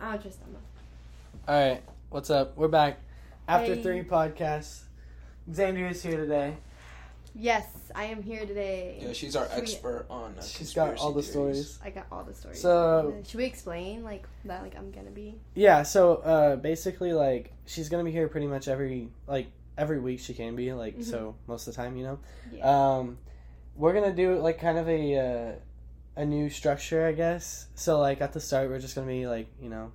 I'll just Emma. All right, what's up? We're back after Hey. three podcasts. Xander is here today. Yes, I am here today. Yeah, she's our Should we- expert on. Uh, She's got all the conspiracy stories. I got all the stories. So- should we explain like that? Like I'm gonna be. Yeah, so uh, basically, like she's gonna be here pretty much every like every week. She can be like Mhm. so most of the time, you know. Yeah. Um, we're gonna do like kind of a uh, a new structure, I guess. So like at the start, we're just gonna be like you know,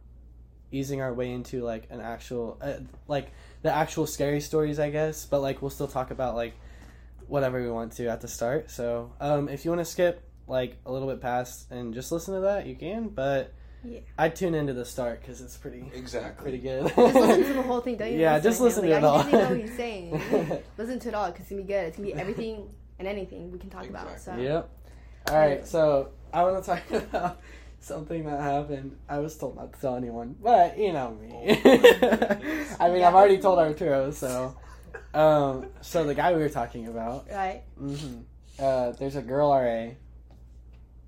easing our way into like an actual uh, like the actual scary stories, I guess. But like we'll still talk about like whatever we want to at the start. So um, if you want to skip like a little bit past and just listen to that, you can. But Yeah. I'd tune into the start because it's pretty Exactly. pretty good. just listen to the whole thing. Don't even Yeah, listen just listen to like, it I all. need to know what he's saying. listen to it all because it's gonna be good. It's gonna be everything and anything we can talk about. So Yep. All right, so I want to talk about something that happened. I was told not to tell anyone, but you know me. I mean, I've already told Arturo, so. Um, so the guy we were talking about, right. hmm uh, there's a girl RA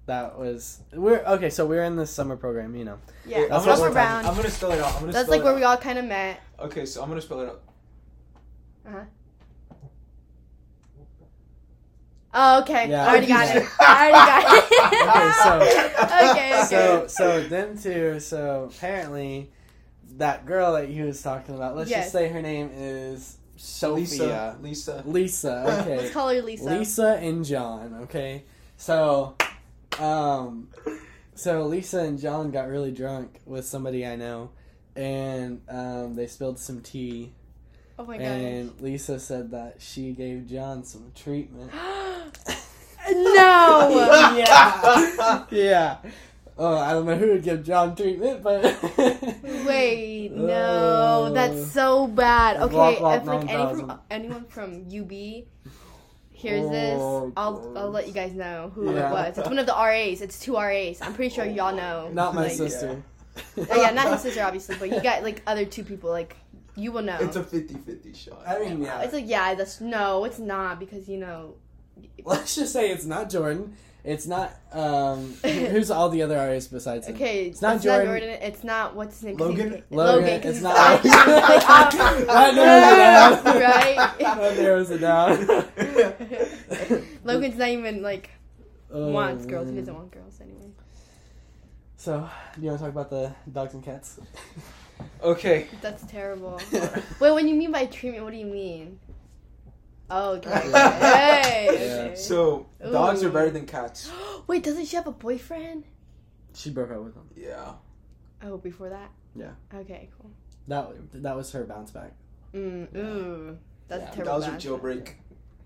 that was we're okay. So we're in this summer program, you know. Yeah. I'm That's gonna, what we're Summer I'm gonna spell it out. I'm gonna That's spell like it where out. we all kind of met. Okay, so I'm gonna spell it out. Oh, okay. Yeah. I already got it. I already got it. Okay, so okay, okay. So so then too. So apparently, that girl that he was talking about. Let's Yes. just say her name is Sophia. Lisa. Lisa. Lisa. Okay. Let's call her Lisa. Lisa and John, okay? So um so Lisa and John got really drunk with somebody I know and um they spilled some tea Oh my god. and Lisa said that she gave John some treatment. no. yeah. Yeah. Oh, I don't know who would give John treatment, but Wait, no, Oh. that's so bad. Block, Okay, block, if like any 9000. from, anyone from UB hears oh, this, Oh, I'll I'll let you guys know who Yeah. it was. It's one of the RAs. It's two RAs. I'm pretty sure y'all know. not my like, sister. Oh, yeah, not his sister obviously, but you got like other two people. Like you will know. It's a 50-50 shot. I mean, yeah. It's like yeah, that's no, it's not because you know. Let's just say it's not Jordan. It's not um who's all the other artists besides him? Okay, It's not Jordan. It's not what's his name? Logan? he's- Logan, Logan. 'cause it's he's not- like, um, That narrows it down. Right? That narrows it down. Logan's not even like Oh, wants girls. He doesn't want girls anyway. So, do you want to talk about the dogs and cats? Okay. That's terrible. Wait, when you mean by treatment, what do you mean? Oh, okay. Yeah. Hey, okay. So dogs are better than cats. Wait, doesn't she have a boyfriend? she broke up with him. Yeah. Oh, before that. Yeah. Okay, cool. That that was her bounce back. Mm, ooh, that's Yeah, a terrible. Dogs are bad- jailbreak.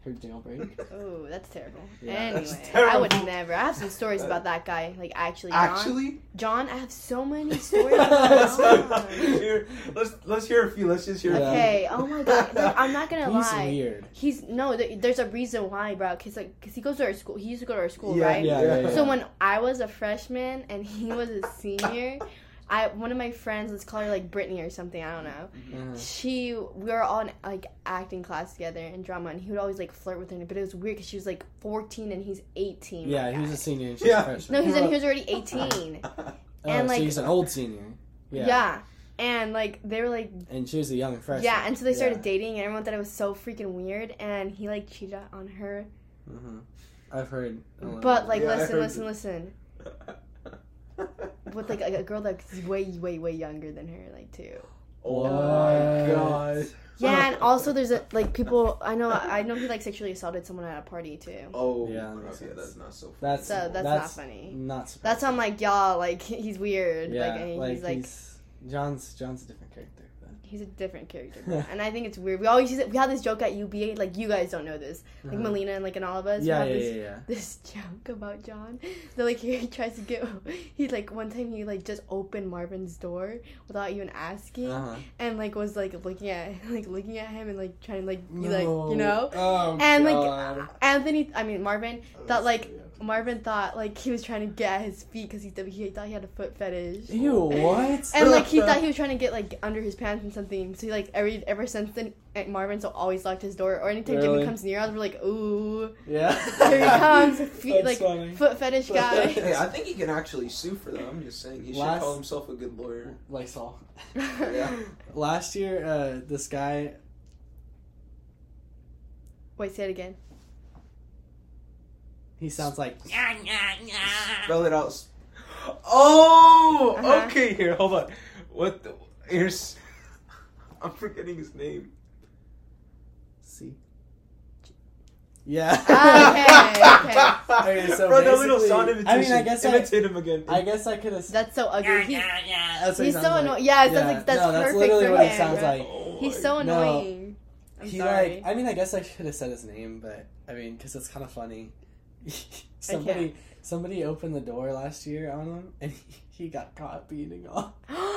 Her jailbreak. Oh, that's terrible. Yeah, anyway, that's I would never. I have some stories about that guy. Like actually, John. Actually, John, I have so many stories about John. Let's let's hear a few. Let's just hear. a few. Okay. Oh my god. Like, I'm not gonna He's lie. weird. He's no. There's a reason why, bro. Cause like, cause he goes to our school. He used to go to our school, Yeah, right? Yeah, yeah, yeah. So when I was a freshman and he was a senior, I one of my friends, let's call her like Brittany or something. I don't know. Uh-huh. She, we were all in like acting class together in drama, and he would always like flirt with her. But it was weird because she was like 14 and he's 18. Yeah, my he was a senior and she's Yeah. a freshman. No, he's in, he was already 18. oh, and, so like- he's an old senior. yeah. Yeah. And like they were like And she was a young freshman. yeah, and so they started Yeah. dating, and everyone thought it was so freaking weird. And he like cheated on her. hmm I've heard. a But like, Yeah, listen, heard listen, it. listen. With like a, a girl that's way, way, way younger than her, like too. oh my god. Yeah, and also there's a like people. I know, I know he like sexually assaulted someone at a party too. Oh Yeah, yeah, that makes yeah, sense. that's not so. Funny. that's So that's, that's not funny. Not surprising. That's how I'm like, y'all, like he's weird. Yeah, like, and like, he's like, he's John's John's a different character. He's a different character. and I think it's weird. We always use it. We have this joke at UBA. Like you guys don't know this. Like Uh-huh. Melina and like and all of us. Yeah, have yeah, this yeah, yeah. this joke about John. That like he tries to get he like one time he like just opened Marvin's door without even asking Uh-huh. and like was like looking at like looking at him and like trying to like be like you know Oh, and God. like Anthony I mean Marvin thought like Marvin thought like he was trying to get at his feet because he, he thought he had a foot fetish. Ew, what? And like he thought he was trying to get like under his pants and something. So he like every ever since then, like, Marvin's always locked his door. Or anytime Really? Jimmy comes near us, we're like, ooh, yeah. here he comes, feet, That's like funny. foot fetish guy. Hey, I think he can actually sue for that. I'm just saying he should call himself a good lawyer. Lysol. Yeah. Last year, uh, this guy. Wait, say it again. He sounds like. Spell it out. Oh, Uh-huh. okay. Here, hold on. What? The, here's. I'm forgetting his name. See. Yeah. Ah, okay, Okay, so Bro, that little basically- sound I mean, I guess I, imitate him again. I guess I could have. That's so ugly. He, That's he's so sounds like. annoying. Yes, that's like, that's no, that's perfect literally for what him. he sounds like. Oh He's my- so No. annoying. I'm he sorry. like. I mean, I guess I should have said his name, but I mean, because it's kind of funny. Somebody, somebody opened the door last year on him, and he, he got caught beating off.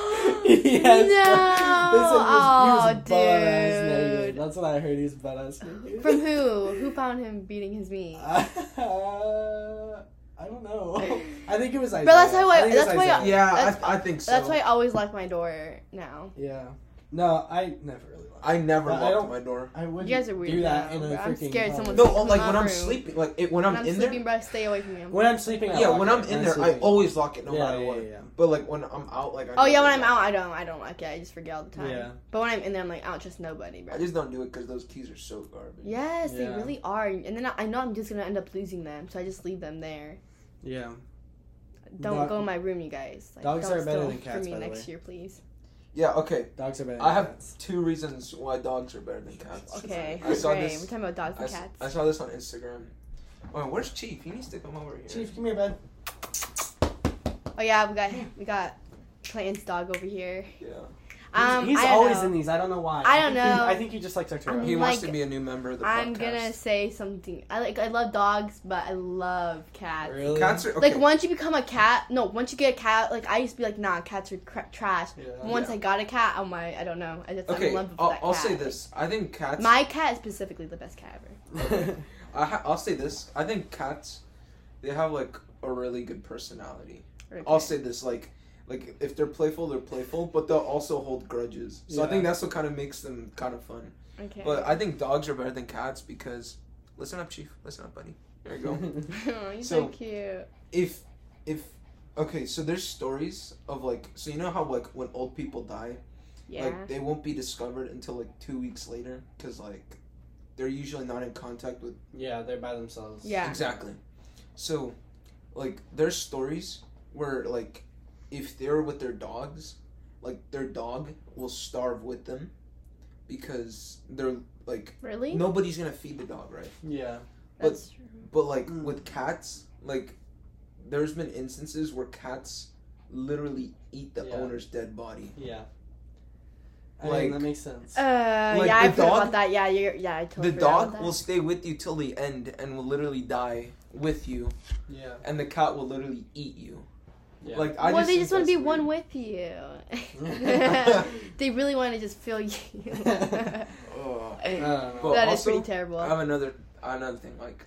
Yes. no. They said he was, he was oh, butt-ass dude. That's what I heard. He's butt ass naked. From who? Who found him beating his meat? Uh, I don't know. I think it was Isaiah. But that's how I- think it was that's why I- Yeah, That's- I, I think so. That's why I always lock my door now. Yeah. No, I never really. Liked I never But I locked don't- my door. I wouldn't You guys are weird do that now, in a bro. I'm freaking scared home. someone's No, Come like on, when I'm room. sleeping, like it, when I'm, When I'm in sleeping, there. bro, stay away from me. When I'm sleeping, I Yeah, lock when it. I'm in there, I sleeping. always lock it no yeah, matter yeah, what. yeah, But like when I'm out, like I Oh yeah, when I'm out, I don't, I don't like it. I just forget all the time. Yeah. But when I'm in there, I'm like, I don't trust nobody, bro. I just don't do it because those keys are so garbage. Yes, they Yeah. really are. And then I, I know I'm just gonna end up losing them, so I just leave them there. yeah. Don't Dog- go in my room, you guys. Like, Dogs don't are better steal than cats, for me by the next way. year, please. Yeah. Okay. Dogs are better. I than have cats. two reasons why dogs are better than cats. Okay, I saw great. this- We're talking about dogs and s- cats. I saw this on Instagram. Oh, where's Chief? He needs to come over here. Chief, come here, bud. oh yeah, we got we got Clayton's dog over here. Yeah. Um, he's I always know. in these. I don't know why. I don't think he- know. I think he just likes Arturo. I'm He wants like- to be a new member of the podcast. I'm gonna say something. I like I love dogs, but I love cats. really? Cats are okay. Like once you become a cat, no, once you get a cat, like I used to be like, nah, cats are cra- trash. Yeah. Once Yeah. I got a cat, oh my, I don't know. I just I'm okay. in love with I'll, that I'll cat. say this. I think cats. My cat is specifically the best cat ever. I ha- I'll say this. I think cats, they have like a really good personality. Okay. I'll say this like. Like if they're playful, they're playful, but they'll also hold grudges. So I think that's what kind of makes them kind of fun. Okay. But I think dogs are better than cats because, listen up, Chief. Listen up, buddy. There you go. oh, you're so, So- cute. if if okay so there's stories of like so you know how like when old people die Yeah. like they won't be discovered until like two weeks later because like they're usually not in contact with yeah, they're by themselves. Yeah. exactly so like there's stories where like if they're with their dogs like their dog will starve with them because they're like really? nobody's gonna feed the dog right Yeah. That's true. But like Mm. with cats, like there's been instances where cats literally eat the Yeah. owner's dead body. Yeah. I Like- mean, that makes sense. Uh, Like, yeah, I the forgot dog- about that. Yeah, you're, yeah, I totally the dog about will stay with you till the end and will literally die with you, yeah. and the cat will literally eat you. Yeah. Like I well, just they just want to be that's one with you. they really want to just feel you. Ugh. I don't that is also, pretty terrible. I have another another thing like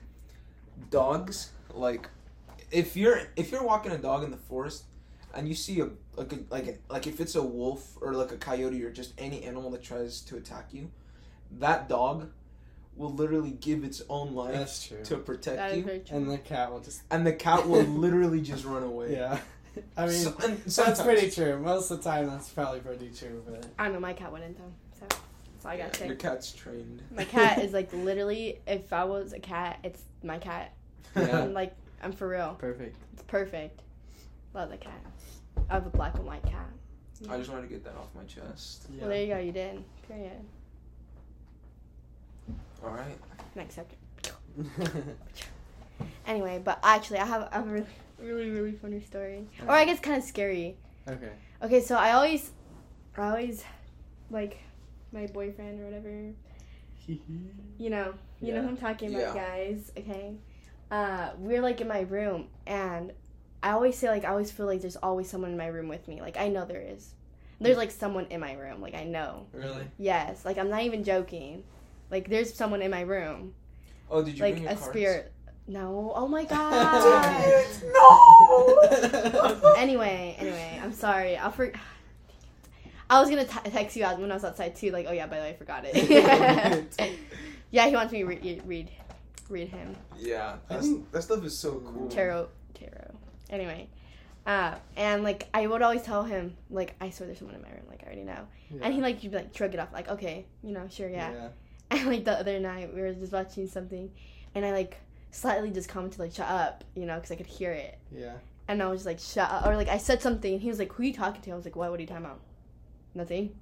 dogs like if you're if you're walking a dog in the forest and you see a like a, like a, like if it's a wolf or like a coyote or just any animal that tries to attack you that dog will literally give its own life to protect that is you very true. and the cat will just. and the cat will literally just run away Yeah. I mean, So- that's pretty true. Most of the time, that's probably pretty true. But I don't know. My cat wouldn't though. So that's all I gotta Yeah, your cat's trained My cat is like literally. If I was a cat, it's my cat. Yeah. I'm like, I'm for real. perfect. It's perfect. Love the cat. I have a black and white cat. I just wanted to get that off my chest Yeah. Well, there you go. You did. Period. all right Next subject. Anyway, but actually, I have a really, really, really funny story. Or I guess kind of scary. okay. Okay, so I always, I always, like, my boyfriend or whatever. You know, you know who I'm talking about, Yeah. guys. Okay. Uh, we're like in my room, and I always say like I always feel like there's always someone in my room with me. Like I know there is. There's like someone in my room. Like I know. Really? Yes. Like I'm not even joking. Like there's someone in my room. oh did you like bring your a cards? spirit. No. Oh my god. it, no. anyway, anyway, I'm sorry. I'll for. I was gonna t- text you out when I was outside too. Like, oh yeah, by the way, I forgot it. yeah, he wants me to re- read, read him Yeah, that's, that stuff is so cool. tarot, tarot. Anyway, uh, and like I would always tell him, like, I swear there's someone in my room. Like I already know. And he like, you'd be like, shrug it off, like, okay, you know, sure, yeah. And like the other night, we were just watching something, and I like slightly just commented like, shut up, you know, because I could hear it. Yeah. And I was just like, shut up. Or like, I said something, and he was like, who are you talking to? I was like, what? What are you talking about? Nothing.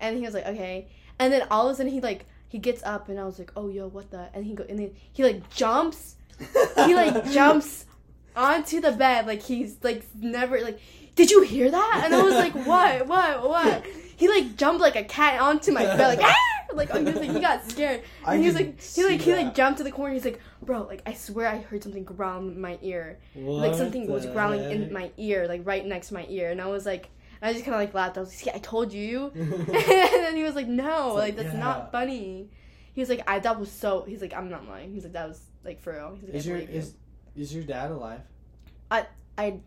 And he was like, okay. And then all of a sudden, he like, he gets up, and I was like, oh, yo, what the? And he go, and then he like jumps. He like jumps onto the bed, like he's like never like. Did you hear that? And I was like, what, what, what? He like jumped like a cat onto my bed, like ah! like oh, he was like he got scared. And he was like he like he like jumped to the corner. He's like, bro, like I swear I heard something growl in my ear like something was growling heck? in my ear, like right next to my ear, and I was like, I just kind of like laughed. I was like, "See, I told you," and then he was like, "No, It's like, that's yeah. not funny." He was like, "I that was so." He's like, "I'm not lying." He's like, "That was like for real." He's like, is your believe you." is is your dad alive? I, I,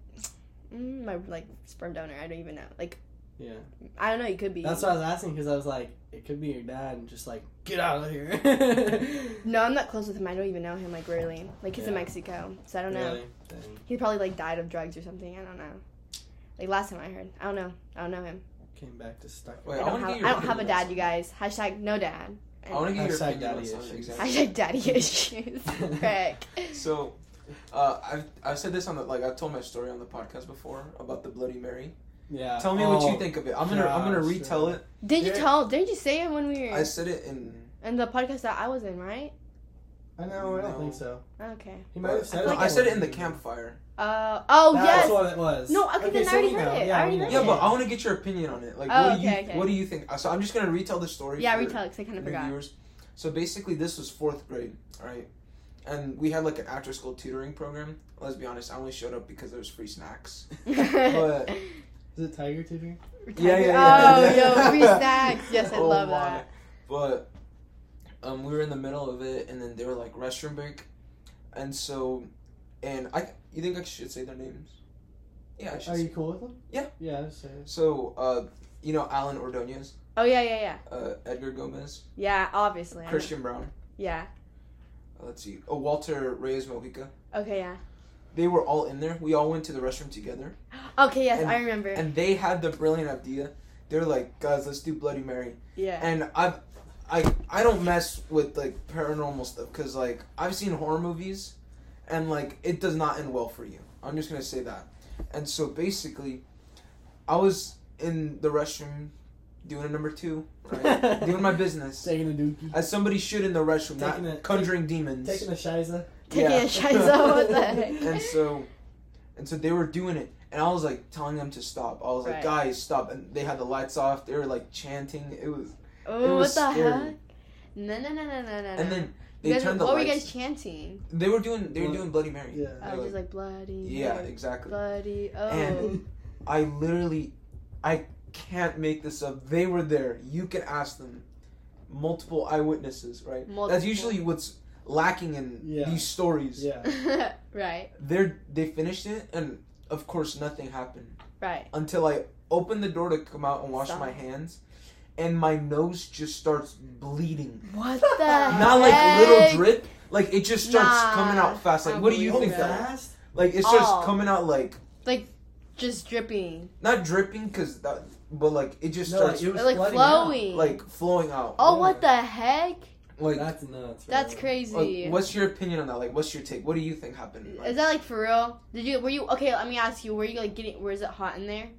mm, my like sperm donor. I don't even know. Like, Yeah. I don't know. He could be. That's what I was asking because I was like, it could be your dad, and just like get out of here. No, I'm not close with him. I don't even know him like really. Like he's in Mexico, so I don't know. Really? Dang. He probably like died of drugs or something. I don't know. Like last time I heard, I don't know. I don't know him. Came back to stuck. Wait, I I don't wanna have. I don't have a dad, on you guys. Hashtag no dad. I want to get your opinion daddy something. issues. Exactly. Hashtag daddy issues. Frick. So, uh, I've I've said this on the like I've told my story on the podcast before about the Bloody Mary. Yeah. Tell me what you Oh, think of it. I'm gonna I'm gonna retell yeah. it. Did you Yeah. tell? Didn't you say it when we were I said it in. in the podcast that I was in, right? I know. I don't No. think so. Okay. He might have said no, it. I said it in the campfire. Uh oh That's yes. That's what it was. No, okay, then I so already we heard know. it. I Yeah, already heard Yeah, it. but I want to get your opinion on it. Like, Oh, what do you okay, okay. what do you think? So I'm just gonna retell the story. Yeah, for retell it 'cause I kind of new forgot. viewers. So basically, this was fourth grade, right? And we had like an after school tutoring program. Let's be honest, I only showed up because there was free snacks. But Is it Tiger Tutor? Yeah, yeah, yeah. Oh, yo, free snacks. Yes, I Oh love my. that. But um, we were in the middle of it, and then they were like restroom break, and so, and I, you think I should say their names? Yeah, I should. Are say- you cool with them? Yeah. Yeah. Just say. So, uh, you know, Alan Ordonez, Oh yeah, yeah, yeah. uh, Edgar Gomez, Yeah, obviously. Christian Brown. Yeah. Uh, let's see, oh, Walter Reyes Mojica. Okay, yeah. They were all in there. We all went to the restroom together, Okay, yes, And- I remember. and they had the brilliant idea. They're like, guys, let's do Bloody Mary. yeah. and I've I I don't mess with like paranormal stuff because like I've seen horror movies, and like it does not end well for you. I'm just gonna say that. And so basically, I was in the restroom doing a number two, right? doing my business Taking a dookie. as somebody should in the restroom, Taking not a- conjuring demons. Taking a shiza. Taking yeah. a shiza, what the heck? and so, and so they were doing it, and I was like telling them to stop. I was like, Right. guys, stop! And they had the lights off. They were like chanting. It was, Oh, it what the scary. heck? No, no, no, no, no, no. and then they guys, turned the what were you guys chanting? They were doing they were doing Bloody Mary. Yeah. I was just like bloody. Yeah, Mary, exactly. Bloody. Oh. And- I literally I can't make this up. They were there. You can ask them. Multiple eyewitnesses, right? Multiple. That's usually what's lacking in Yeah. these stories. Yeah. right. They're they finished it and of course nothing happened Right. until I opened the door to come out and wash Stop. my hands and my nose just starts bleeding. What the Not like little drip, like it just starts Nah, coming out fast. Like I what do you think it. that? fast? Like it's just Oh. coming out like Like, just dripping. not dripping because that, but like it just No, starts it was Like flooding out. flowing. like flowing out. oh, Yeah. what the heck? Like, That's nuts. That's crazy. like, what's your opinion on that? Like, what's your take? What do you think happened? Like, Is that like for real? Did you were you okay? Let me ask you. Were you like getting? Was it hot in there?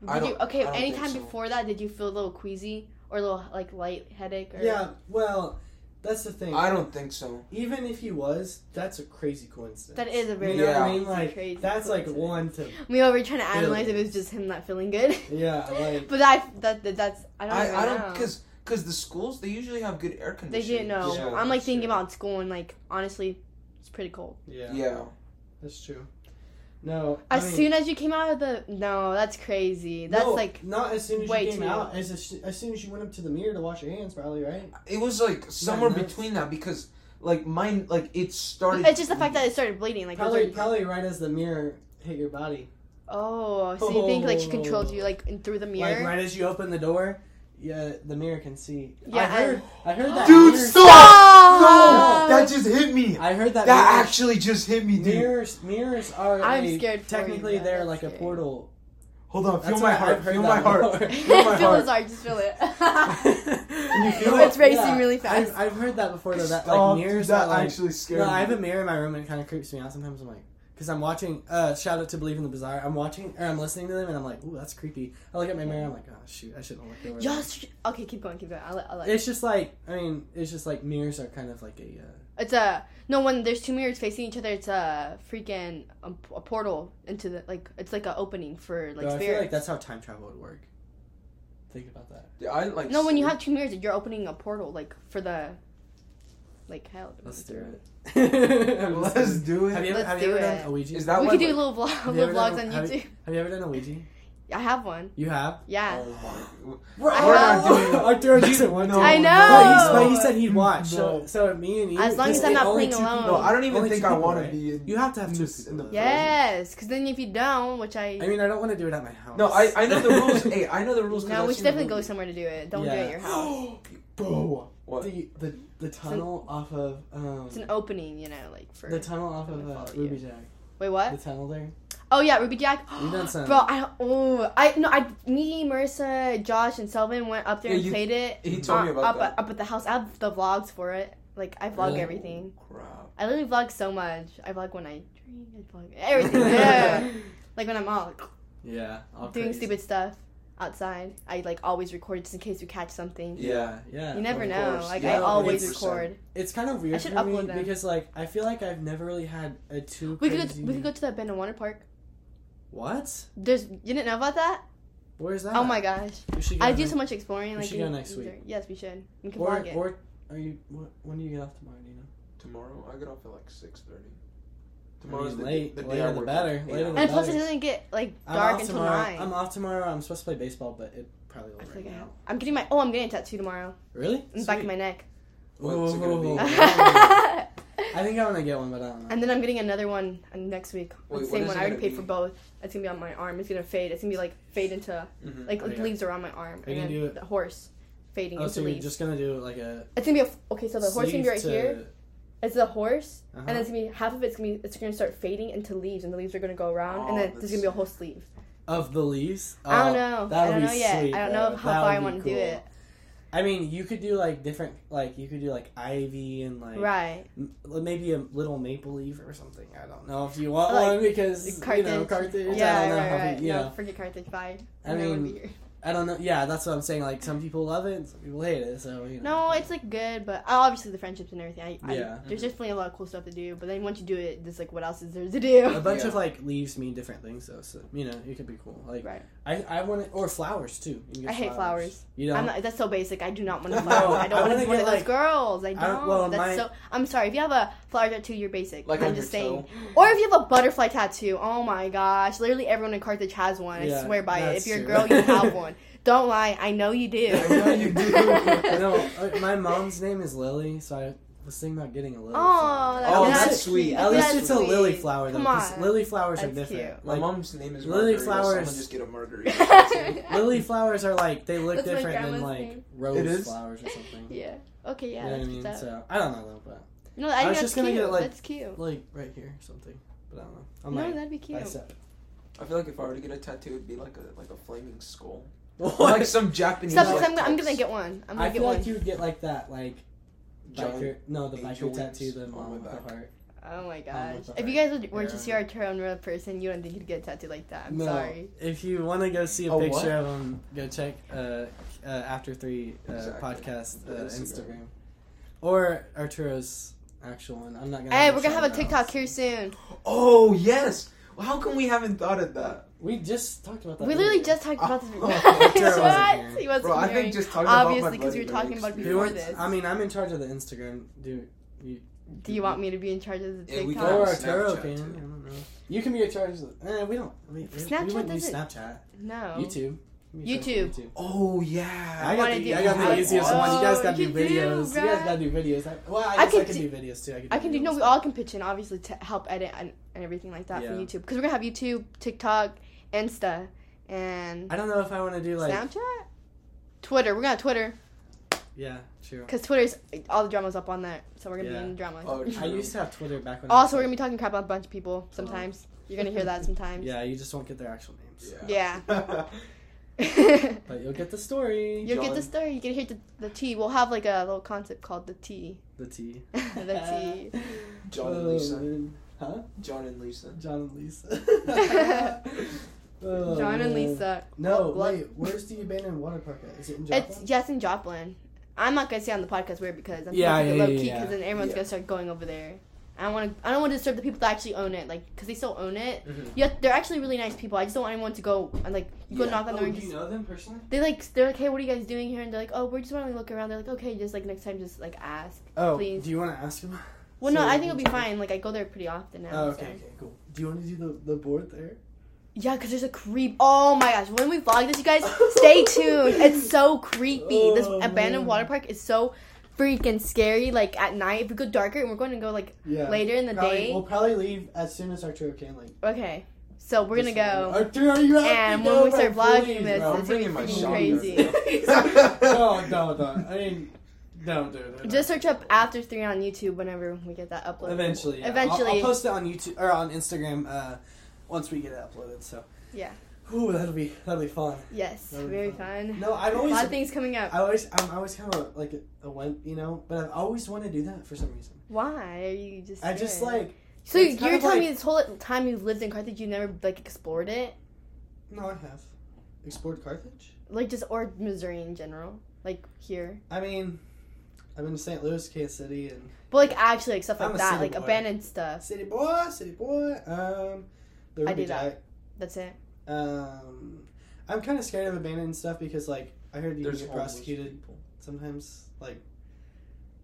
Did I don't- okay? I don't Anytime so. before that, did you feel a little queasy or a little like light headache? Or... Yeah. Well, that's the thing. I don't think so. Even if he was, that's a crazy coincidence. That is a very You know what I mean? Like crazy that's like one to We were trying to analyze if it was just him not feeling good. yeah. Like but I that, that that's I don't I, even I know. don't because because the schools they usually have good air conditioning. they didn't know. Yeah, I'm like thinking true. about school and like honestly, it's pretty cold. yeah. Yeah. That's true. No. I As mean, soon as you came out of the no, that's crazy. That's no, like not as soon as way you came out. As as soon as you went up to the mirror to wash your hands, probably right. It was like somewhere between that because like mine, like it started. It's just the fact that it started bleeding. Like, Probably, already- probably right as the mirror hit your body. oh, so you think like she controlled you like through the mirror? Like right as you open the door, yeah, the mirror can see. Yeah, I heard. I heard that. Dude, stop! Stop! No, that just hit me. I heard that. That mirrors- actually just hit me, dude. mirrors. Mirrors are. I'm a- scared for Technically, you, yeah, they're that's like a portal. Hold on, feel my heart. I've heard Feel my heart. Feel my feel heart. his heart, just feel it. And you feel It's it? racing really fast. I've, I've heard that before. Though that like mirrors that are like. actually scared No, me. I have a mirror in my room and it kind of creeps me out. Sometimes I'm like, because I'm watching. Uh, shout out to Believe in the Bizarre. I'm watching or I'm listening to them and I'm like, ooh, that's creepy. I look at my mirror. I'm like, oh shoot, I shouldn't look looked over. there." Just okay, keep going, keep going. I'll, I'll let It's just like I mean, it's just like mirrors are kind of like a. Uh, It's a no when there's two mirrors facing each other. It's a freaking um, a portal into the like it's like an opening for like bro, I feel spirits. like that's how time travel would work. Think about that. Yeah, I like. no, when you sleep. have two mirrors, you're opening a portal like for the like hell. Let's do it. Let's do it. Have you ever, Let's have you do ever it. done a Ouija? Is that we why, could do like- little vlog, Have you little ever vlogs done- on have you- YouTube. Have you ever done a Ouija? I have one. You have. Yeah. Oh my. We're I not doing it. Arturo doesn't want to. I know. But, he's, but he said he'd watch. No. So, so me and you. As long just as I'm not only playing two alone. people. No, I don't even Only think I people, want right? to be. In, You have to have two this- in people. the- Yes, because then if you don't, which I, I mean, I don't want to do it at my house. No, I I know the rules. hey, I know the rules. 'cause no, I've we seen should the definitely go movie. somewhere to do it. Don't do it Yeah. at your house. Bro, What? the the the tunnel off of um It's an opening, you know, like for. the tunnel off of uh. Ruby Jack. Wait, what? The tunnel there. Oh yeah, Ruby Jack. We done some. Bro, I oh I no I me Marissa Josh and Selvin went up there Yeah, and you- played it. He told me uh, about up, that. up at the house. I have the vlogs for it. Like I vlog Really? everything. Crap. I literally vlog so much. I vlog when I drink. I vlog everything. Yeah. like when I'm out yeah. all doing crazy. stupid stuff outside. I like always record just in case we catch something. Yeah, yeah. You never know. course. Like Yeah, I always 100%. record. It's kind of weird I should for me upload them. because like I feel like I've never really had a too We could go crazy. we could go to that Ben and Water Park. What? There's you didn't know about that? Where's that? Oh my gosh. We should go I do next- so much exploring. we Like should go in- next in week. there. Yes, we should. We can Or vlog it. or are you? wh- When do you get off tomorrow? Do you know? Tomorrow I get off at like six thirty. I Tomorrow's mean, the late. The day Later I the better. eight Later the hours. and plus, it better. doesn't get like I'm dark off until tomorrow. nine. I'm off tomorrow. I'm supposed to play baseball, but it probably will I right forget. I'm getting my oh, I'm getting a tattoo tomorrow Really? in the back of my neck. What's it gonna be? I think I want to get one, but I don't know. And then I'm getting another one next week. Wait, the same one. I already paid be? for both. It's gonna be on my arm. It's gonna fade. It's gonna be like fade into Mhm. like Oh, the yeah. leaves around my arm, Are and gonna then do the horse fading into leaves. Oh, into so you're just gonna do like a It's gonna be a okay. So the horse gonna be right sleeve here. It's a horse, Uh-huh. and it's gonna be half of it's gonna be it's gonna start fading into leaves, and the leaves are gonna go around, and Oh, then there's gonna be a whole sleeve. of the leaves. I don't Oh, know. that I would don't be know yet. sweet, I don't know how far I want to be do cool. it. I mean, you could do like different, like you could do like ivy and like Right. m- maybe a little maple leaf or something. I don't know if you want Like, one because Carthage. you know Carthage. Yeah, I don't know right, how right. we- you no, know. forget Carthage. Bye. I I mean, be. I don't know. Yeah, that's what I'm saying. Like some people love it, and some people hate it. So you know. No, it's like good, but uh, obviously the friendships and everything. I, I, Yeah. There's definitely a lot of cool stuff to do, but then once you do it, there's like what else is there to do? a bunch Yeah. of like leaves mean different things, though. So you know, it could be cool. Like Right. I, I want it, or flowers too. You can get I hate flowers. You know, I'm not, that's so basic. I do not want to No, flower. I don't want to be one get, of those girls. I don't. I- well, that's my- so. I'm sorry. If you have a flower tattoo, you're basic. Like I'm just saying. toe? Or if you have a butterfly tattoo, oh my gosh! Literally everyone in Carthage has one. I Yeah, swear by it. If you're a girl, you have one. Don't lie. I know you do. I know you do. no, uh, my mom's name is Lily, so I was thinking about getting a lily. Oh, flower. that's, Oh, that's, that's sweet. At least That's it's a lily flower though. Come 'cause on. Lily flowers are different. cute. My Like mom's name is Lily Margarita. so flowers- Someone just get a margarita. lily flowers are like they look That's different than like name. rose flowers or something. Yeah. Okay. Yeah. you know what I that's mean? So I don't know though, but No, I, I was that's just gonna cute. get, like- that's cute. like right here or something. But I don't know. I'm no, like that'd be cute. bicep. I feel like if I were to get a tattoo, it'd be like a like a flaming skull, What? like some Japanese. Stop, like, because I'm, I'm gonna get one. I'm gonna I get feel one. like you would get like that, like Giant biker. No, the angel biker tattoo, the mom with the heart. Oh my gosh! if you guys would, were to see Arturo in real person, you don't think you'd get a tattoo like that. I'm no, sorry. if you want to go see a Oh, picture what? of him, go check uh, uh, After Three uh, Exactly. podcast uh, Instagram. Instagram. or Arturo's actual one. I'm not gonna. Hey, we're gonna have a shout-out. TikTok here soon. Oh yes. Well, how come we haven't thought of that, We just talked about that. We literally earlier. just talked about this. Oh, Turo wasn't what? here. He wasn't bro? I here. think just talking about Obviously, because we were talking about it before wants- this. I mean, I'm in charge of the Instagram. Do you? Do you want me to be in charge of the Yeah, we TikTok? can Or have Arturo Snapchat, can. I don't know. You can be in charge of. Eh, we don't. We, we, Snapchat we wouldn't use doesn't- Snapchat. no. YouTube. You search YouTube. YouTube. Oh yeah. I got, wanna the, do- I got the Oh, easiest one. You guys got to oh, you do do, videos. You guys got to do videos. I, well, I I guess I, can do- do videos too. I, could I can do no. We all can pitch in, obviously, to help edit and, and everything like that for YouTube. Because we're gonna have YouTube, TikTok, Insta, and I don't know if I want to do like. Snapchat, Twitter. We're gonna Twitter Yeah, true. because Twitter's all the drama's up on that, so we're gonna Yeah. be in the drama. Oh, I used to have Twitter back when. Also, we're gonna be talking crap about a bunch of people oh. sometimes. You're gonna hear that sometimes. Yeah, you just won't get their actual names. Yeah. Yeah. But you'll get the story. You'll get the story. You can hear the, the T. We'll have like a little concept called the T. The T. the T. John and Oh, Lisa. man. Huh? John and Lisa. John and Lisa. Oh, John and man. Lisa. No, What? wait. Where's the abandoned water park at? Is it in It's Joplin? yes in Joplin. I'm not gonna say on the podcast where because I'm Yeah, yeah, keep it yeah, low yeah, key yeah. because then everyone's Yeah. gonna start going over there. I don't want to. I don't want to disturb the people that actually own it, like because they still own it. Mhm. Yeah, they're actually really nice people. I just don't want anyone to go and like you go Yeah. knock on Oh, door and do just. you know them personally? They like they're like, hey, what are you guys doing here? And they're like, oh, we're just want to look around. They're like, okay, just like next time, just like ask. Oh, Please. do you want to ask them? Well, no, I think it'll be fine. Like I go there pretty often now. Oh, so. okay, okay, cool. Do you want to do the, the board there? Yeah, because there's a creep. Oh my gosh, when we vlog this, you guys, stay tuned. It's so creepy. This Oh, abandoned man. water park is so freaking scary. Like at night, if we go darker, and we're going to go like Yeah. later in the Probably- day. We'll probably leave as soon as Arturo can. Like. Okay, so we're gonna go. Arturo, you have And when we start vlogging this, bro. it's gonna be bringing my freaking shotgun. crazy. no, no, no. I mean, don't do it. Just search up after three on YouTube whenever we get that uploaded. Eventually, yeah. Eventually. I'll, I'll post it on YouTube or on Instagram uh, once we get it uploaded. So. Yeah. Ooh, that'll be that'll be fun. Yes, That'll be very fun. fun. No, I've always A lot of things coming up. I always I'm always kind of like a, a wimp, you know, but I've always wanted to do that for some reason. Why are you just? I just like So you're telling like- me this whole time you lived in Carthage, you never like explored it, no, I have explored Carthage. like just or Missouri in general, like here. I mean, I've been to St. Louis, Kansas City, and But like actually like stuff like I'm that, like boy. abandoned stuff. city boy, city boy. Um, the I do that. That's it. Um, I'm kind of scared of abandoned stuff because like I heard you There's get homeless prosecuted people. sometimes, like.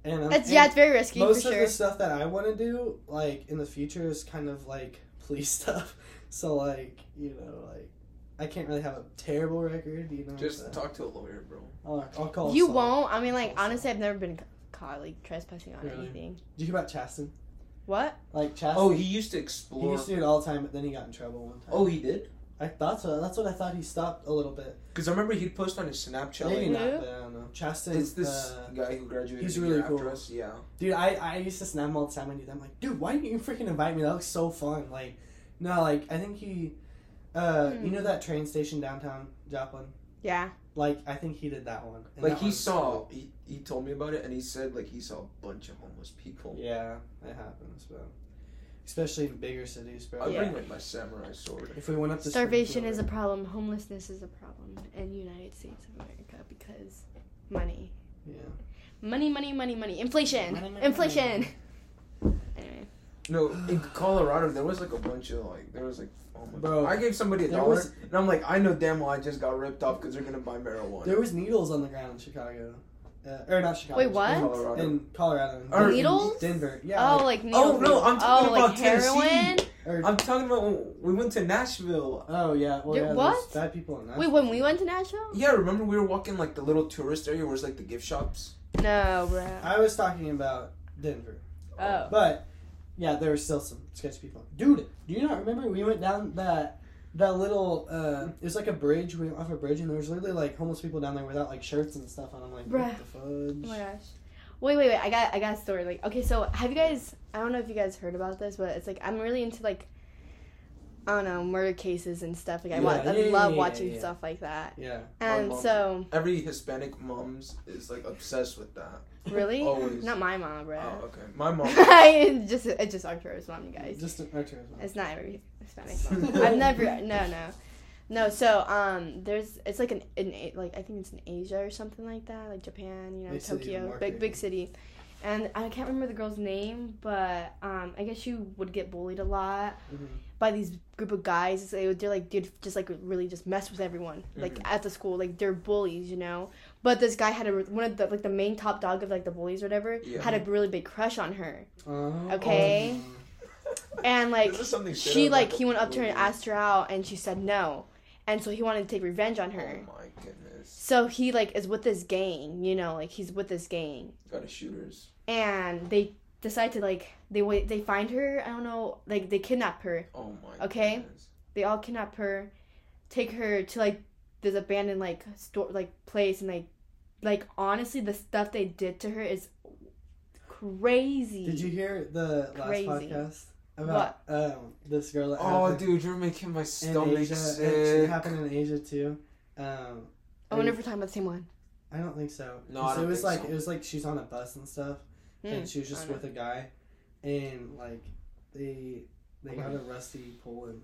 And, I'm, It's, yeah, and it's very risky most for of sure. the stuff that I want to do, like in the future, is kind of like police stuff. So like you know, like I can't really have a terrible record, you know. Just so- talk to a lawyer, bro. I'll, I'll call. You Saul. won't. I mean, like Saul. honestly, I've never been ca- caught like trespassing on Really? anything. Did you hear about Chasten? What? Like Chasten. Oh, he used to explore he explore. used to do it all the time, but then he got in trouble one time. Oh, he did. I thought so. That's what I thought. He stopped a little bit. Because I remember he'd post on his Snapchat. Maybe Like, not, but I don't know. Chasten. it's this uh, guy who graduated. he's really year after cool. Us. Yeah. Dude, I, I used to snap him all the time when he did. I'm like, dude, why didn't you freaking invite me? That looks so fun. Like, no, like I think he, uh, Hmm. you know that train station downtown Joplin. Yeah. Like I think he did that one. And Like that he saw, cool. he, he told me about it, and he said like he saw a bunch of homeless people. Yeah, it happens, bro. Especially in bigger cities, bro. I Yeah. bring like my samurai sword. If we went up to Starvation is a problem. Homelessness is a problem in United States of America because money, yeah. money, money, money, money, inflation, Money, money, inflation. money. Anyway, No, in Colorado there was like a bunch of like there was like oh my Bro, I gave somebody a dollar, was- and I'm like I know damn well I just got ripped off because they're gonna buy marijuana. There was needles on the ground in Chicago, uh, or not Chicago. Wait, what? In Colorado. In Colorado. In Or- Den- Needles? Denver. Yeah. oh, like- like Oh, no, I'm talking oh, about like Tennessee. heroin. or- I'm talking about when we went to Nashville. oh yeah. Well, Dude, yeah, what? Bad people in Nashville. Wait, when we went to Nashville? Yeah, remember we were walking like the little tourist area where it's like the gift shops. No, bro. I was talking about Denver, Oh, but yeah, there were still some sketchy people. Dude, do you not remember we went down that that little? uh It was like a bridge. We went off a bridge, and there was literally like homeless people down there without like shirts and stuff. And I'm like, Bruh. what the fudge? oh my gosh. Wait, wait, wait. I got, I got a story. Like, okay, so have you guys? I don't know if you guys heard about this, but it's like I'm really into like, I don't know, murder cases and stuff. Like, I, Yeah, wa- I yeah, yeah, love yeah, watching yeah. stuff like that. Yeah. And mom- so, Every Hispanic mom's is like obsessed with that. really, Always. not my mom, bro. Oh, okay. My mom. it's just it's just Arturo's mom, you guys. Just Arturo's mom. It's not every I've never no no no. So um, there's it's like an in like I think it's in Asia or something like that, like Japan, you know, Big Tokyo, big big city. And I can't remember the girl's name, but um, I guess she would get bullied a lot Mhm. by these group of guys. They would they're like did just like really just mess with everyone like Mhm. at the school. Like they're bullies, you know. But this guy had a one of the like the main top dog of like the bullies or whatever Yeah. had a really big crush on her. Oh. Okay. And like This something she out like he went up to her and asked her out and she said no and so he wanted to take revenge on her. Oh my goodness. So he like is with this gang, you know, like he's with this gang, Got a shooters. and they decide to like they wait they find her. I don't know, like they kidnap her. Oh my. Okay. Goodness. They all kidnap her, take her to like this abandoned like store like place, and like like honestly, the stuff they did to her is crazy. Did you hear the last podcast about um, this girl that Oh, happened dude, you're making my in stomach Asia? It, sick. it happened in Asia too. Um, I wonder if we're talking about the same one. I don't think so. No, I don't it was think like so. it was like she's on a bus and stuff, Hmm, and she was just I don't with a guy, and like they they got a rusty pole and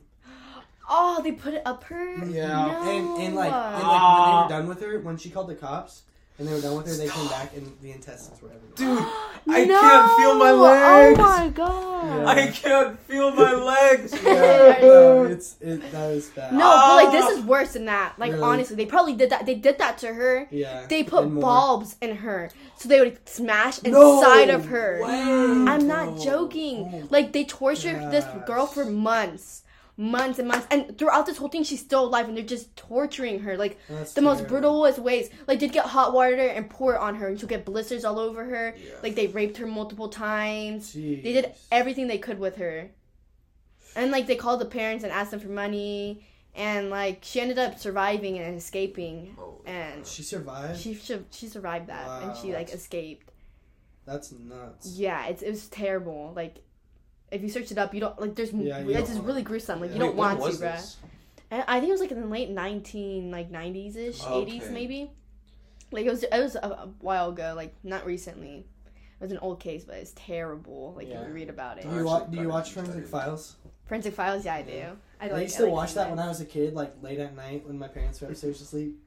Oh, they put it up her. Yeah. No. and and like and like when they Ah. were done with her when she called the cops and they were done with her they came back and the intestines were everywhere. Dude, I No! can't feel my legs. Oh my god. Yeah. I can't feel my legs. Yeah, no, it's it that was bad. No, but like this Ah. is worse than that. Like Really? honestly, they probably did that. They did that to her. Yeah. They put and more. bulbs in her so they would smash No inside of her. way, I'm not bro. joking. Oh, Like they tortured this girl for months, months and months, and throughout this whole thing, she's still alive, and they're just torturing her like that's the most terrible. brutalest ways. Like they'd get hot water and pour it on her, and she'll get blisters all over her. Yeah. Like they raped her multiple times. Jeez. They did everything they could with her. And like they called the parents and asked them for money and like she ended up surviving and escaping Oh, and She survived. she she, she survived that and she like escaped. That's nuts. Yeah, it's it was terrible. Like if you search it up, you don't like there's Yeah, you it's just really gruesome. Like yeah. you don't when want was to, bruh. this? And I think it was like in the late 19 like 90s ish, 80s Okay. maybe. Like it was it was a, a while ago, like not recently. It was an old case, but it's terrible. Like Yeah. if you read about it. Do you, actually wa- do you watch. Forensic Files? Forensic Files, yeah, I do. Yeah. I, I, used to like watch that when I was a kid, like late at night when my parents were upstairs to sleep.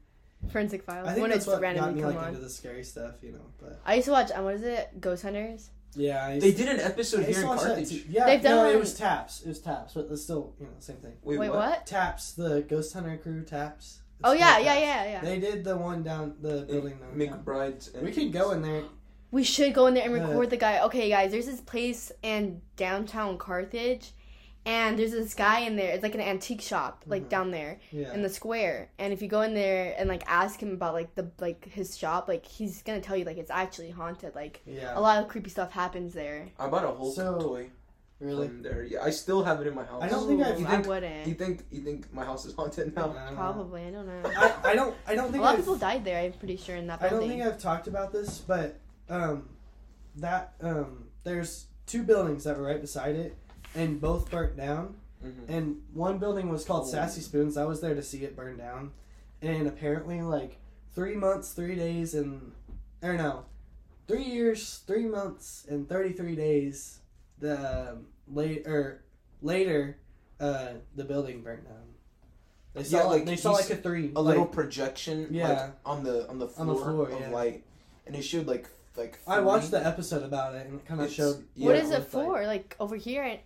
Forensic Files. I think when that's it's what got randomly me come like on. into the scary stuff, you know. But I used to watch. Um, what is it? Ghost Hunters. Yeah, I They did an episode I here in Carthage. too. Yeah, They've no, done- it was Taps. It was Taps, but it's still you know same thing. Wait, Wait, what? what? Taps, the Ghost Hunter crew, Taps. It's Oh yeah, called yeah, Taps. yeah, yeah. They did the one down the building downtown. McBride's. We could go in there. We should go in there and Yeah. record the guy. Okay, guys, there's this place in downtown Carthage, and there's this guy in there. It's like an antique shop, like Mhm. down there Yeah. in the square. And if you go in there and like ask him about like the like his shop, like he's gonna tell you like it's actually haunted. Like yeah. a lot of creepy stuff happens there. I bought a whole So- toy Really? from there. Yeah, I still have it in my house. I don't think I've- You I think? wouldn't. You think? You think my house is haunted now? I don't know. Probably, I don't know. I, I don't. I don't think A think. lot I've, of people died there. I'm pretty sure in that Building. I don't think I've talked about this, but um, that um, there's two buildings that were right beside it, and both burnt down. Mhm. And one building was called Oh. Sassy Spoons. I was there to see it burn down, and apparently, like three months, three days, and or no, three years, three months, and thirty three days. The um, late or later, uh, the building burnt down. They saw Yeah, like like, they saw like s- a three, A like, little projection, Yeah. like on the on the On floor, the floor, of yeah. light, and it showed like like. I watched the episode about it and it kind of showed. yeah, what what is it it looked like. for? Like over here?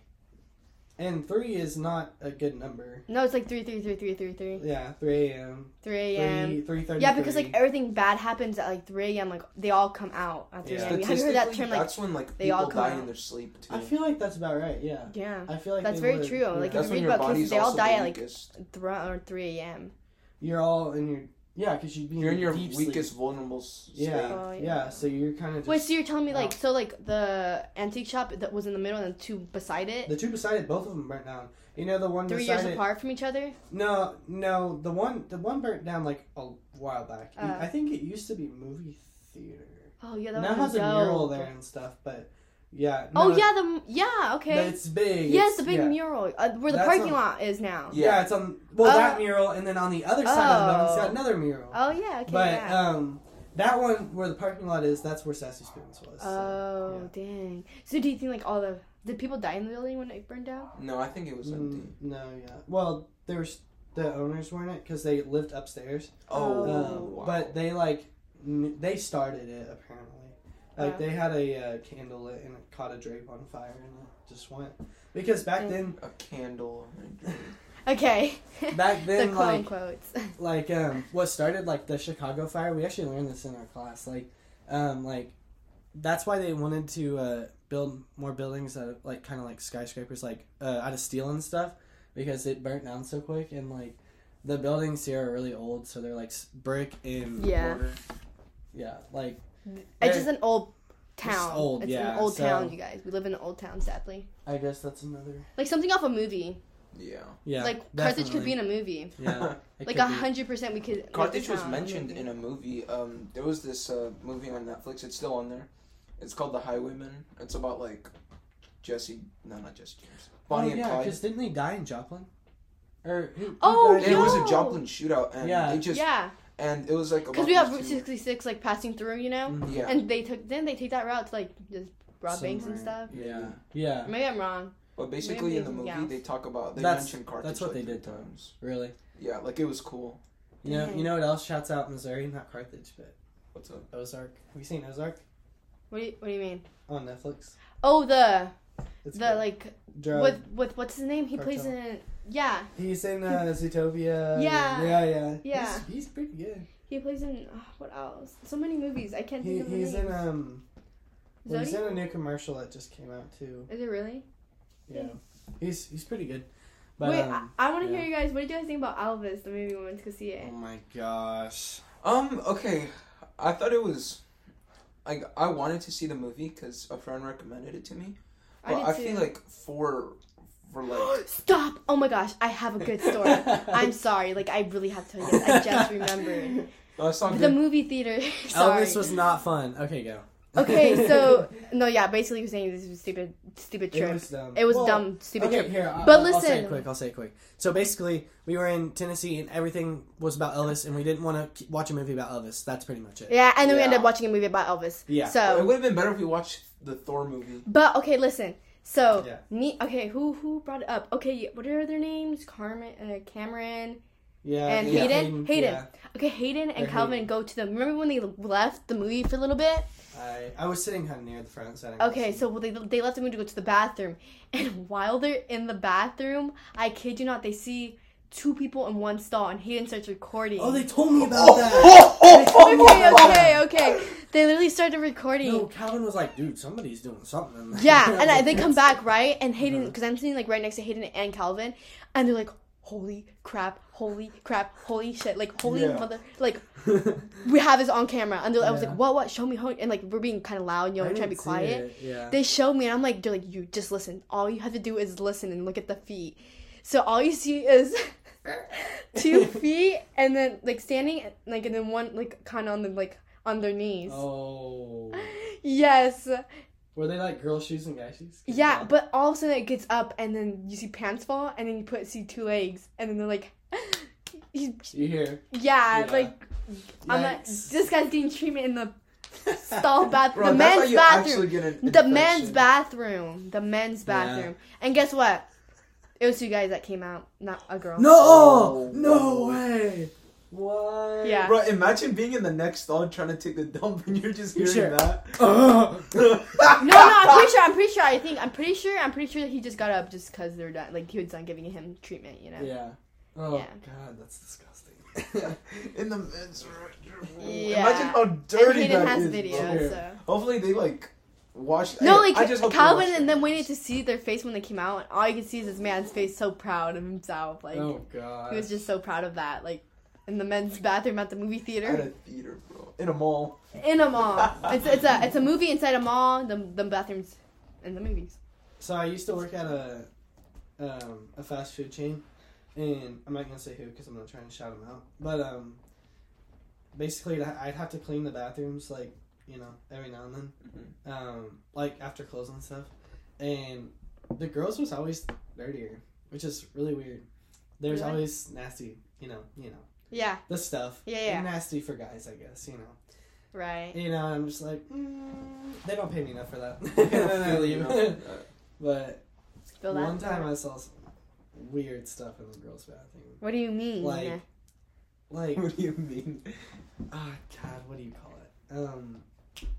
And- And three is not a good number. No, it's like three, three, three, three, three, three, Yeah, three a.m. three a.m. Three three thirty. Yeah, because like everything bad happens at like 3 a.m. Like they all come out at 3 Yeah. a.m. Have you heard that Statistically, term? Like that's when like they all people come die out. in their sleep too. I feel like that's about right. Yeah, yeah, I feel like That's very would, true, yeah. like, if That's you read about cases, they all die the at, like, three or 3 a.m. you're all in your yeah, because you'd be You're in your deep weakest, Sleep. vulnerable s- Yeah. Oh, yeah, yeah. So you're kind of just Wait, so you're telling me like so like the antique shop that was in the middle and the two beside it, the two beside it, both of them burnt down. You know the one three beside years it. apart from each other? No, no, the one the one burnt down like a while back. Uh. I think it used to be movie theater. Oh yeah, that now it was has a mural there and stuff, but yeah. Oh yeah, the yeah okay. It's big. Yes, it's- the big yeah. mural uh, where the That's parking on- lot is now. Yeah. Yeah, it's on well Oh. that mural, and then on the other side of the building, it's got Oh. another mural. Oh yeah, okay. but yeah. um, that one where the parking lot is, that's where Sassy Spoons was. so, oh dang. So do you think like all the did people die in the building when it burned down? No, I think it was empty. Mm, no, yeah. Well, there's the owners weren't it because they lived upstairs. Oh, Oh. Um, wow. But they like n- they started it apparently. Like Uh. they had a uh, candle lit and it caught a drape on fire and it just went because back then a candle. a. Okay. back then quote like unquotes. like um what started like the Chicago fire we actually learned this in our class like um like that's why they wanted to uh build more buildings that of like kind of like skyscrapers like uh, out of steel and stuff because it burnt down so quick and like the buildings here are really old, so they're like brick and Yeah. mortar. Yeah, like It's just an old It's town. old, it's yeah, an old so- town, you guys. We live in an old town, sadly. I guess that's another. Like something off a movie. Yeah. Yeah, like Carthage could be in a movie. Yeah, Like a hundred percent, we could. make Carthage the was mentioned in a movie. Um, there was this uh, movie on Netflix. It's still on there. It's called The Highwaymen. It's about like Jesse. No, not Jesse James. Bonnie oh, and yeah, Clyde. because didn't they die in Joplin? Or who, who Oh, died It was a Joplin shootout, and Yeah. they just yeah, and it was like because we have Route 66 like passing through, you know, Mhm. Yeah, and they took didn't they take that route to like just rob banks and stuff? Yeah, yeah, Maybe I'm wrong. but basically in the movie yeah. they talk about they That's- mentioned Carthage. that's what like they did times. really. Yeah, like it was cool. You know, Dang. you know what else shouts out Missouri? Not Carthage, but What's up? Ozark. Have you seen Ozark What do you What do you mean? on Netflix? Oh, the It's the good. like Drug. with with what's his name? He plays Cartel. in yeah. He's in uh, Zootopia. Yeah. yeah, yeah, Yeah. He's, he's pretty good. He plays in oh, what else? So many movies. I can't He, think of the he's in um. Well, he's in a new commercial that just came out too. Is it really? Yeah, he's he's pretty good. But Wait, um, I, I want to yeah. hear you guys. What did you guys think about Elvis, the movie we went to see it? oh my gosh. Um. Okay. I thought it was. Like I wanted to see the movie because a friend recommended it to me. But did I, too. feel like for for like Stop! Oh my gosh, I have a good story. I'm sorry, like I really have to tell you guys. I just remembered no, it's not the good. movie theater. Oh, sorry. Elvis was not fun. Okay, go. okay, so no, yeah, basically you're saying this was a stupid, stupid trip. It was dumb. It was Well, dumb, stupid okay, trip. here. I'll, But I'll- I'll say listen. it quick. I'll say it quick. So basically, we were in Tennessee, and everything was about Elvis, and we didn't want to watch a movie about Elvis. That's pretty much it. Yeah, and then we ended up watching a movie about Elvis. Yeah. So it would have been better if we watched the Thor movie. but okay, listen. So, Yeah. me. Okay, who who brought it up? Okay, what are their names? Carmen, uh, Cameron. Yeah. And yeah, Hayden? Hayden. yeah. Okay, Hayden and Calvin Hayden. go to the. Remember when they left the movie for a little bit? I I was sitting kind of near the front setting. Okay, so well, they they left the movie to go to the bathroom, and while they're in the bathroom, I kid you not, they see two people in one stall, and Hayden starts recording. Oh, they told me about that. okay, okay, okay. They literally started recording. No, Calvin was like, dude, somebody's doing something. Yeah, and I, they come back right, and Hayden, Uh-huh. because I'm sitting like right next to Hayden and Calvin, and they're like, "Holy crap! Holy crap! Holy shit! Like holy Yeah. mother! Like we have this on camera." And they're, I was like, "What? What? Show me!" How, and like we're being kind of loud, you know, I we're trying to be quiet. Yeah. They show me, and I'm like, they're like, "You just listen. All you have to do is listen and look at the feet." So all you see is two feet, and then like standing, like and then one like kind of on the like on their knees. oh. Yes. Were they like girl shoes and guy shoes? Yeah, but all of a sudden it gets up and then you see pants fall and then you put see two legs and then they're like, You hear? yeah, Yeah. like I'm like this guy's getting treatment in the stall bathroom, the men's bathroom, actually get an the men's bathroom, the men's bathroom. And guess what? It was two guys that came out, not a girl. No! Oh, no wow. way! What? Yeah. Bro, imagine being in the next stall trying to take the dump and you're just hearing Sure. that. Ugh. No, no, I'm pretty sure. I'm pretty sure. I think I'm pretty sure. I'm pretty sure that he just got up just because they're done. Like he was done giving him treatment. You know. yeah. Oh Yeah. god, that's disgusting. in the men's restroom. Yeah. Imagine how And dirty Hayden that has is, video. bro. So. Hopefully they like wash. No, I- like I just hope Calvin and their then waited hands. to see their face when they came out. And all you can see is this man's face, so proud of himself. Like oh god. he was just so proud of that. Like in the men's bathroom at the movie theater. at a theater theater, bro, in a mall. in a mall. it's it's a it's a movie inside a mall. The the bathrooms in the movies. So I used to work at a um, a fast food chain, and I'm not gonna say who because I'm not trying to shout them out. But um, basically, I'd I'd have to clean the bathrooms like you know every now and then, Mm-hmm. um, like after clothes and stuff. And the girls was always dirtier, which is really weird. There's Really? always nasty, you know, you know Yeah. the stuff. Yeah, yeah. Nasty for guys, I guess. You know. Right. You know, I'm just like, mm, they don't pay me enough for that. and then I leave. but Feel one time I saw some weird stuff in the girls' bathroom. What do you mean? Like, like, what do you mean? ah, God, what do you call it? Um,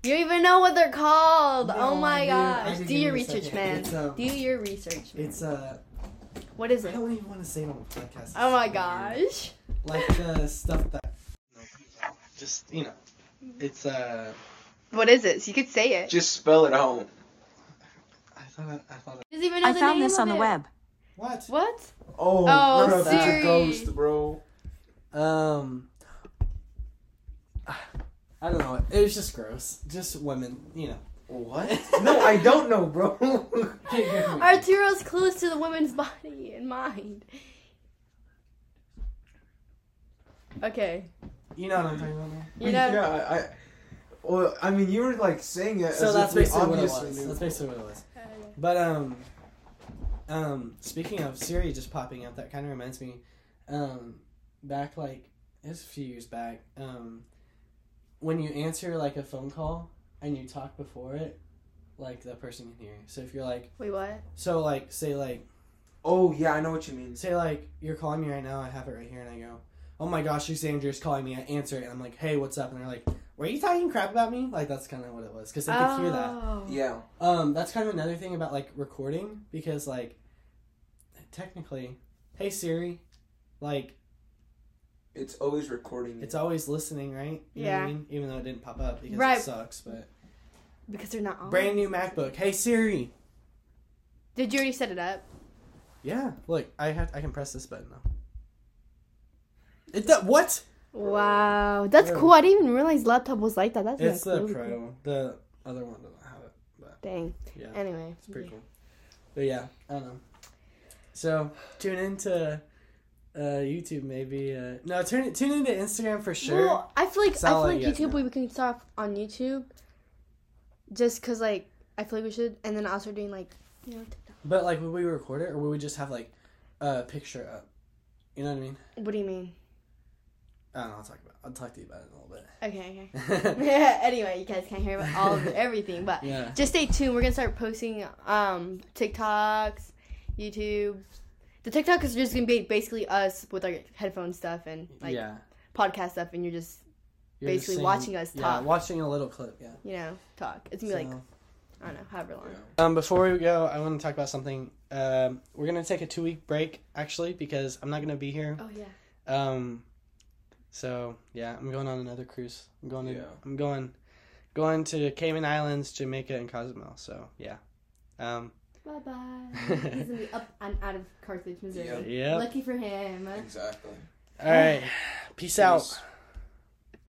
you don't even know what they're called. No, oh my I gosh. do Do your research, second. man. It's, um, Do your research, man. it's uh, what is it? I don't even want to say it on the podcast. Oh my It's weird. gosh. Like the stuff that, just you know, it's uh, What is it? So you could say it. Just spell it out. I thought I thought Doesn't even know I the found name this of on the it. web. what? What? Oh, Oh, bro, that's a ghost, bro. Um, I don't know. It was just gross. Just women, you know. What? no, I don't know, bro. Arturo's close to the woman's body and mind. Okay. You know what I'm talking about. Now? You know. yeah, I, I. Well, I mean, you were like saying it. So as that's if basically what it was. knew. That's basically what it was. But um, um, speaking of Siri just popping up, that kind of reminds me, um, back like it was a few years back. Um, when you answer like a phone call and you talk before it, like the person can hear. you. So if you're like, Wait, what? so like say like Oh yeah, I know what you mean. say like you're calling me right now, I have it right here, and I go, oh my gosh, she's Andrew's calling me. I answer it, and I'm like, hey, what's up? And they're like, were you talking crap about me? Like that's kind of what it was because they could hear that. Oh. Yeah. Um, that's kind of another thing about like recording because like technically, hey Siri, like It's always recording. it's always listening, right? You know what I Yeah. mean? Even though it didn't pop up because Right. it sucks. But Because they're not on. brand new MacBook. Hey Siri. Did you already set it up? Yeah, look, I have I can press this button though. It that what? Wow, that's Yeah. cool. I didn't even realize laptop was like that. That's It's like the really Pro. cool. The other one doesn't have it, but Dang. yeah, Anyway, it's pretty cool. But yeah, I don't know. So tune into uh, YouTube maybe. Uh, no, turn tune into Instagram for sure. Well, I feel like I feel like YouTube we can start on YouTube. Just cause like I feel like we should, and then I'll start doing like you know TikTok. But like, would we record it or would we just have like a picture up? You know what I mean? What do you mean? I don't know. I'll talk about. I'll talk to you about it in a little bit. okay. Okay. Yeah. Anyway, you guys can't hear about all of everything, but yeah. just stay tuned. We're gonna start posting um TikToks, YouTube. The TikTok is just gonna be basically us with our headphone stuff and like yeah. podcast stuff, and you're just You're just basically watching us Yeah, talk. watching a little clip. Yeah. you know talk. It's gonna be like I don't know, however long. Yeah. Um, before we go, I want to talk about something. Um, we're gonna take a two week break actually because I'm not gonna be here. Oh yeah. Um, so yeah, I'm going on another cruise. I'm going to. Yeah. I'm going, going to Cayman Islands, Jamaica, and Cozumel. So yeah. Um, Bye bye. He's gonna be up and out of Carthage, Missouri. Yep. yeah. Lucky for him. Exactly. All right. Peace out. Peace.